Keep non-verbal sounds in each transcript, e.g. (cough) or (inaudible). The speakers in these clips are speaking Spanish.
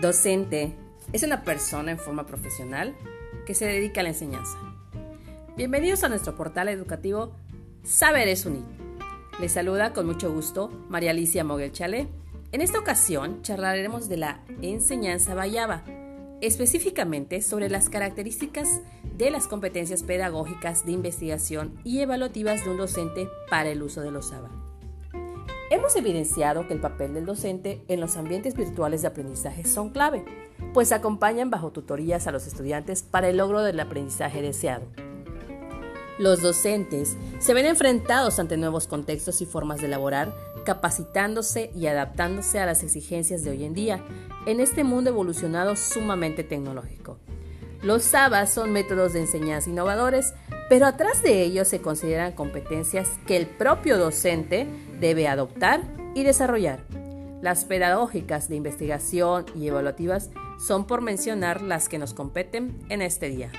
Docente es una persona en forma profesional que se dedica a la enseñanza. Bienvenidos a nuestro portal educativo Saberes Unir. Les saluda con mucho gusto María Alicia Moguel Chale. En esta ocasión charlaremos de la enseñanza bayaba, específicamente sobre las características de las competencias pedagógicas de investigación y evaluativas de un docente para el uso de los ABA. Hemos evidenciado que el papel del docente en los ambientes virtuales de aprendizaje son clave, pues acompañan bajo tutorías a los estudiantes para el logro del aprendizaje deseado. Los docentes se ven enfrentados ante nuevos contextos y formas de elaborar, capacitándose y adaptándose a las exigencias de hoy en día, en este mundo evolucionado sumamente tecnológico. Los SABA son métodos de enseñanza innovadores, pero atrás de ellos se consideran competencias que el propio docente debe adoptar y desarrollar. Las pedagógicas de investigación y evaluativas son por mencionar las que nos competen en este día.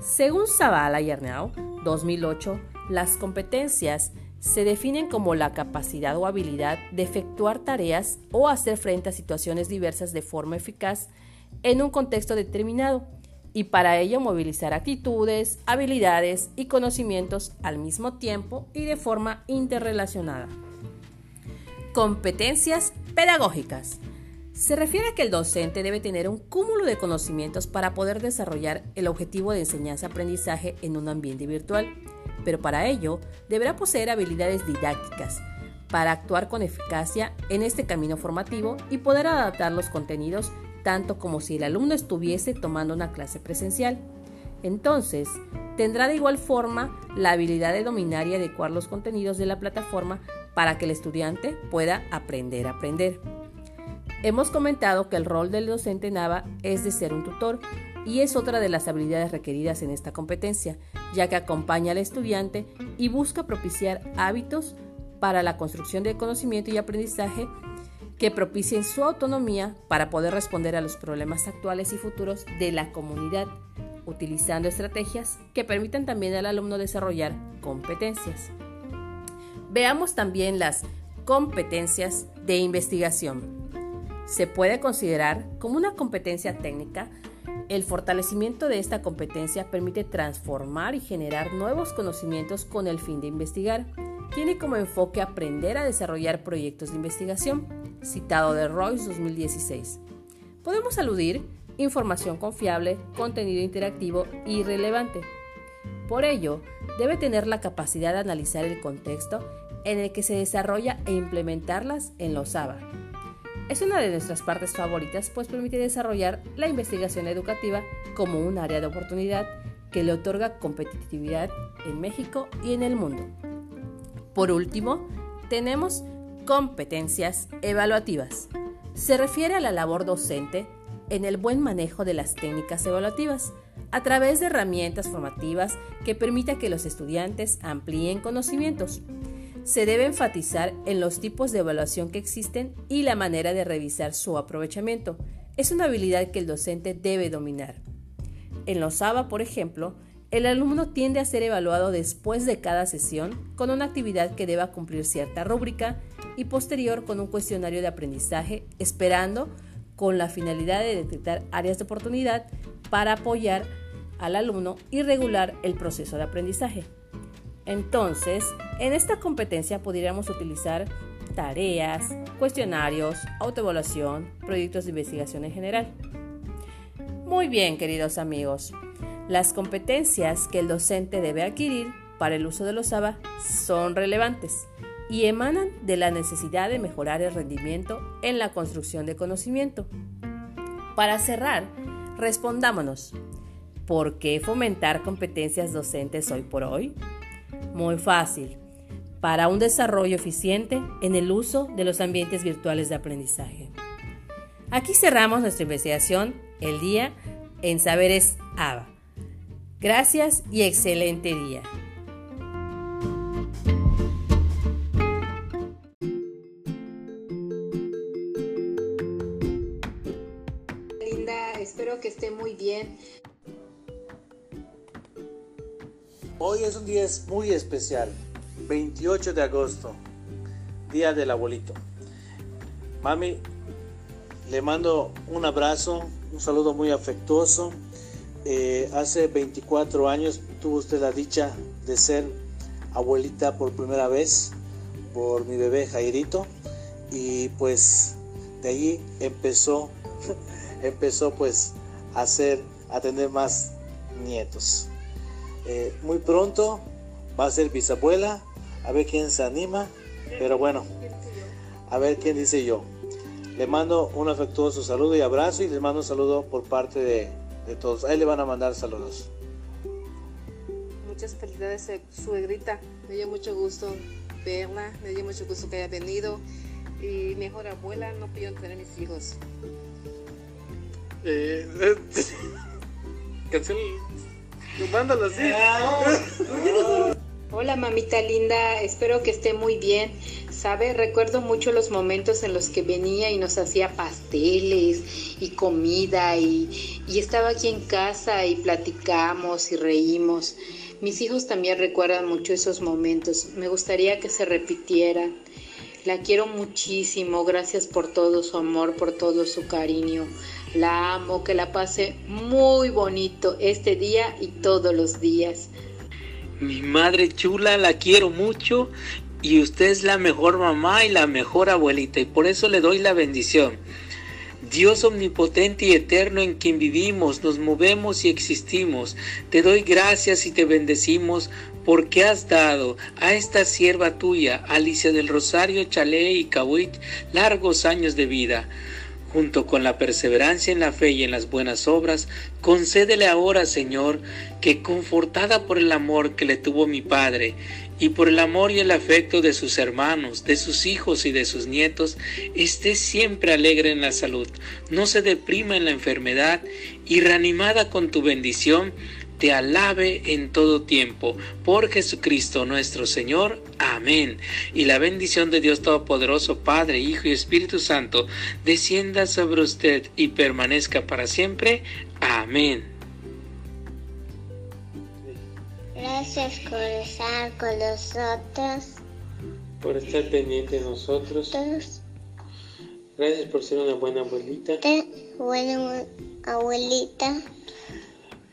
Según Zavala y Arnau, 2008, las competencias se definen como la capacidad o habilidad de efectuar tareas o hacer frente a situaciones diversas de forma eficaz en un contexto determinado y para ello movilizar actitudes, habilidades y conocimientos al mismo tiempo y de forma interrelacionada. Competencias pedagógicas. Se refiere a que el docente debe tener un cúmulo de conocimientos para poder desarrollar el objetivo de enseñanza-aprendizaje en un ambiente virtual, pero para ello deberá poseer habilidades didácticas para actuar con eficacia en este camino formativo y poder adaptar los contenidos tanto como si el alumno estuviese tomando una clase presencial. Entonces, tendrá de igual forma la habilidad de dominar y adecuar los contenidos de la plataforma para que el estudiante pueda aprender a aprender. Hemos comentado que el rol del docente NAVA es de ser un tutor y es otra de las habilidades requeridas en esta competencia, ya que acompaña al estudiante y busca propiciar hábitos para la construcción de conocimiento y aprendizaje que propicien su autonomía para poder responder a los problemas actuales y futuros de la comunidad, utilizando estrategias que permitan también al alumno desarrollar competencias. Veamos también las competencias de investigación. Se puede considerar como una competencia técnica el fortalecimiento de esta competencia permite transformar y generar nuevos conocimientos con el fin de investigar. Tiene como enfoque aprender a desarrollar proyectos de investigación citado de Royce 2016. Podemos aludir información confiable, contenido interactivo y relevante. Por ello, debe tener la capacidad de analizar el contexto en el que se desarrolla e implementarlas en los ABA. Es una de nuestras partes favoritas pues permite desarrollar la investigación educativa como un área de oportunidad que le otorga competitividad en México y en el mundo. Por último, tenemos Competencias evaluativas. Se refiere a la labor docente en el buen manejo de las técnicas evaluativas a través de herramientas formativas que permita que los estudiantes amplíen conocimientos. Se debe enfatizar en los tipos de evaluación que existen y la manera de revisar su aprovechamiento. Es una habilidad que el docente debe dominar. En los ABA, por ejemplo, el alumno tiende a ser evaluado después de cada sesión con una actividad que deba cumplir cierta rúbrica y posterior con un cuestionario de aprendizaje, esperando con la finalidad de detectar áreas de oportunidad para apoyar al alumno y regular el proceso de aprendizaje. Entonces, en esta competencia podríamos utilizar tareas, cuestionarios, autoevaluación, proyectos de investigación en general. Muy bien, queridos amigos. Las competencias que el docente debe adquirir para el uso de los ABA son relevantes y emanan de la necesidad de mejorar el rendimiento en la construcción de conocimiento. Para cerrar, respondámonos, ¿por qué fomentar competencias docentes hoy por hoy? Muy fácil, para un desarrollo eficiente en el uso de los ambientes virtuales de aprendizaje. Aquí cerramos nuestra investigación el día en Saberes ABA. Gracias y excelente día. Linda, espero que esté muy bien. Hoy es un día muy especial, 28 de agosto, Día del Abuelito. Mami le mando un abrazo, un saludo muy afectuoso. Eh, hace 24 años tuvo usted la dicha de ser abuelita por primera vez por mi bebé Jairito y pues de ahí empezó (laughs) empezó pues a hacer a tener más nietos. Eh, muy pronto va a ser bisabuela a ver quién se anima pero bueno a ver quién dice yo. Le mando un afectuoso saludo y abrazo y les mando un saludo por parte de, de todos ahí le van a mandar saludos muchas felicidades suegrita me dio mucho gusto verla, me dio mucho gusto que haya venido y mejor abuela no pido tener mis hijos. Eh, (laughs) cancel, mándalo así. Hola mamita linda, espero que esté muy bien. Sabe, recuerdo mucho los momentos en los que venía y nos hacía pasteles y comida y, y estaba aquí en casa y platicamos y reímos. Mis hijos también recuerdan mucho esos momentos. Me gustaría que se repitieran. La quiero muchísimo. Gracias por todo su amor, por todo su cariño. La amo. Que la pase muy bonito este día y todos los días. Mi madre chula, la quiero mucho y usted es la mejor mamá y la mejor abuelita y por eso le doy la bendición. Dios omnipotente y eterno en quien vivimos, nos movemos y existimos, te doy gracias y te bendecimos porque has dado a esta sierva tuya, Alicia del Rosario Chalé y Cahuit, largos años de vida. Junto con la perseverancia en la fe y en las buenas obras, concédele ahora, Señor, que confortada por el amor que le tuvo mi Padre y por el amor y el afecto de sus hermanos, de sus hijos y de sus nietos, esté siempre alegre en la salud, no se deprima en la enfermedad y reanimada con tu bendición, te alabe en todo tiempo. Por Jesucristo nuestro Señor. Amén. Y la bendición de Dios Todopoderoso, Padre, Hijo y Espíritu Santo, descienda sobre usted y permanezca para siempre. Amén. Gracias por estar con nosotros. Por estar pendiente de nosotros. Gracias por ser una buena abuelita. Buena abuelita.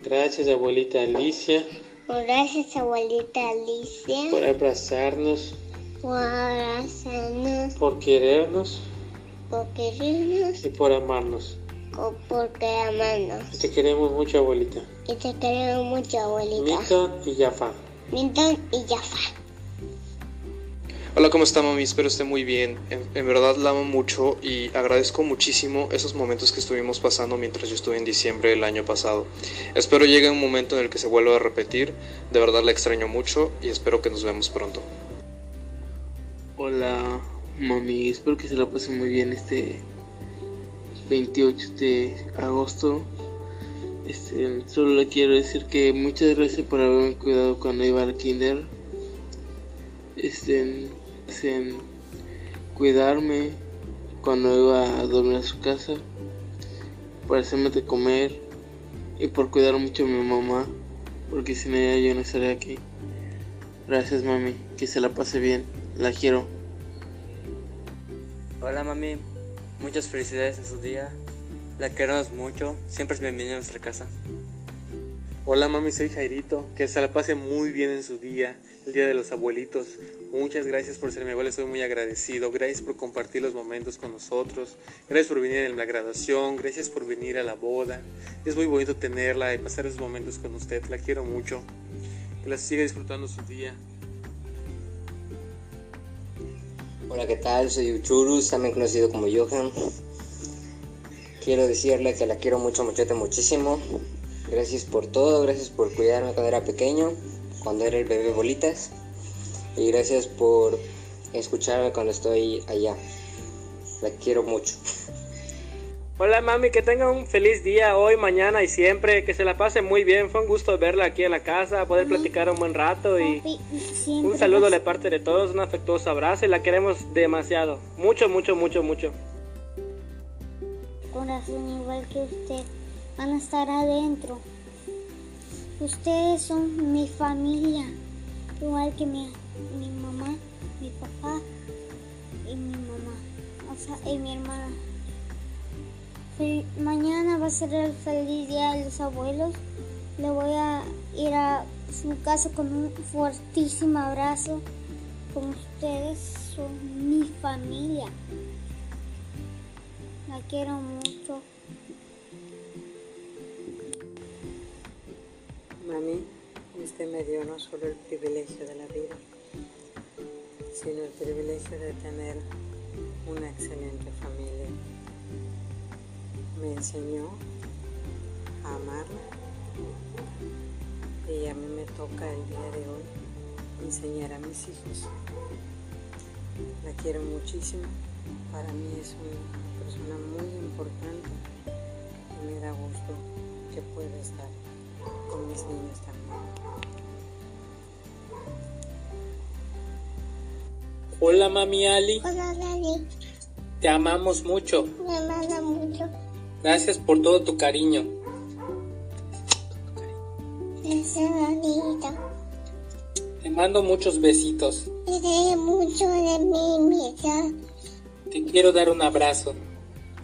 Gracias abuelita Alicia. Gracias abuelita Alicia. Por abrazarnos. Por abrazarnos. Por querernos. Por querernos. Y por amarnos. Porque amarnos. Te queremos mucho abuelita. Y te queremos mucho, abuelita. Milton y Jafar. Milton y Jafar. Hola, ¿cómo está mami? Espero esté muy bien. En, verdad la amo mucho y agradezco muchísimo esos momentos que estuvimos pasando mientras yo estuve en diciembre del año pasado. Espero llegue un momento en el que se vuelva a repetir. De verdad la extraño mucho y espero que nos vemos pronto. Hola, mami. Espero que se la pase muy bien este 28 de agosto. Este, solo le quiero decir que muchas gracias por haberme cuidado cuando iba al kinder. Este, este, cuidarme cuando iba a dormir a su casa, por hacerme de comer y por cuidar mucho a mi mamá, porque sin ella yo no estaría aquí. Gracias mami, que se la pase bien, la quiero. Hola mami, muchas felicidades en su día. La queremos mucho, siempre es bienvenida a nuestra casa. Hola mami, soy Jairito, que se la pase muy bien en su día, el día de los abuelitos. Muchas gracias por ser mi abuela, estoy muy agradecido. Gracias por compartir los momentos con nosotros. Gracias por venir en la graduación, gracias por venir a la boda. Es muy bonito tenerla y pasar esos momentos con usted, la quiero mucho. Que la siga disfrutando su día. Hola, ¿qué tal? Soy Uchurus, también conocido como Johan. Quiero decirle que la quiero mucho, muchote, muchísimo. Gracias por todo, gracias por cuidarme cuando era pequeño, cuando era el bebé bolitas. Y gracias por escucharme cuando estoy allá. La quiero mucho. Hola mami, que tenga un feliz día hoy, mañana y siempre, que se la pase muy bien. Fue un gusto verla aquí en la casa, poder platicar un buen rato y un saludo de parte de todos, un afectuoso abrazo y la queremos demasiado. Mucho, mucho, mucho, mucho. Corazón igual que usted, van a estar adentro. Ustedes son mi familia, igual que mi, mi mamá, mi papá y mi mamá, o sea, y mi hermana. mañana va a ser el feliz día de los abuelos. Le voy a ir a su casa con un fuertísimo abrazo. Con ustedes son mi familia. La quiero mucho. Mami, usted me dio no solo el privilegio de la vida, sino el privilegio de tener una excelente familia. Me enseñó a amarla y a mí me toca el día de hoy enseñar a mis hijos. La quiero muchísimo, para mí es una persona muy importante y me da gusto que pueda estar con mis niños también. Hola mami Ali. Hola Dani. Te amamos mucho. Me amaba mucho. Gracias por todo tu cariño. Gracias, Danita. Te mando muchos besitos. Te doy mucho de mí, mija. Te quiero dar un abrazo.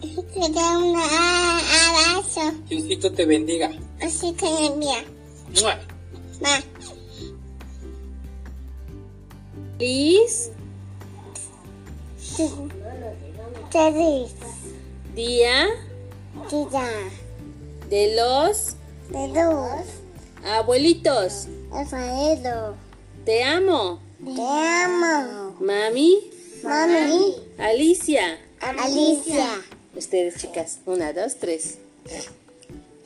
Te doy un abrazo. Diosito te bendiga. Así que me envía. ¡Mua! Va. Feliz Feliz día día de los de los abuelitos. Rafaelo. Te amo. Te amo. Mami, Mami. Alicia. Alicia. Ustedes, chicas. Una, dos, tres.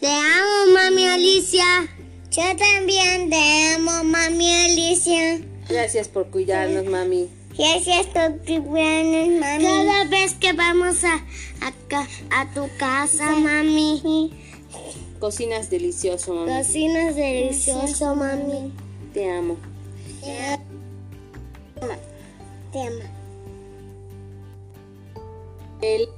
Te amo, mami Alicia. Yo también te amo, mami Alicia. Gracias por cuidarnos, mami. Gracias por cuidarnos, mami. Cada vez que vamos a, a, ca- a tu casa, mami. Cocinas delicioso, mami. Cocinas delicioso, mami. Te amo. Te amo. Te amo. El